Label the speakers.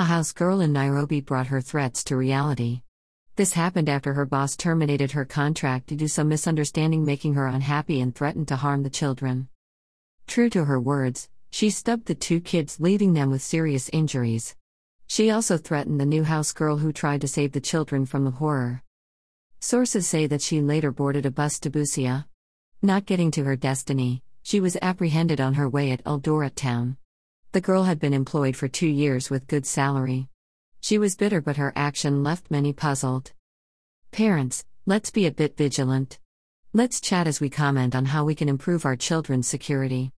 Speaker 1: A house girl in Nairobi brought her threats to reality. This happened after her boss terminated her contract due to some misunderstanding, making her unhappy and threatened to harm the children. True to her words, she stubbed the two kids, leaving them with serious injuries. She also threatened the new house girl who tried to save the children from the horror. Sources say that she later boarded a bus to Busia. Not getting to her destiny, she was apprehended on her way at Eldoret town. The girl had been employed for two years with good salary. She was bitter, but her action left many puzzled. Parents, let's be a bit vigilant. Let's chat as we comment on how we can improve our children's security.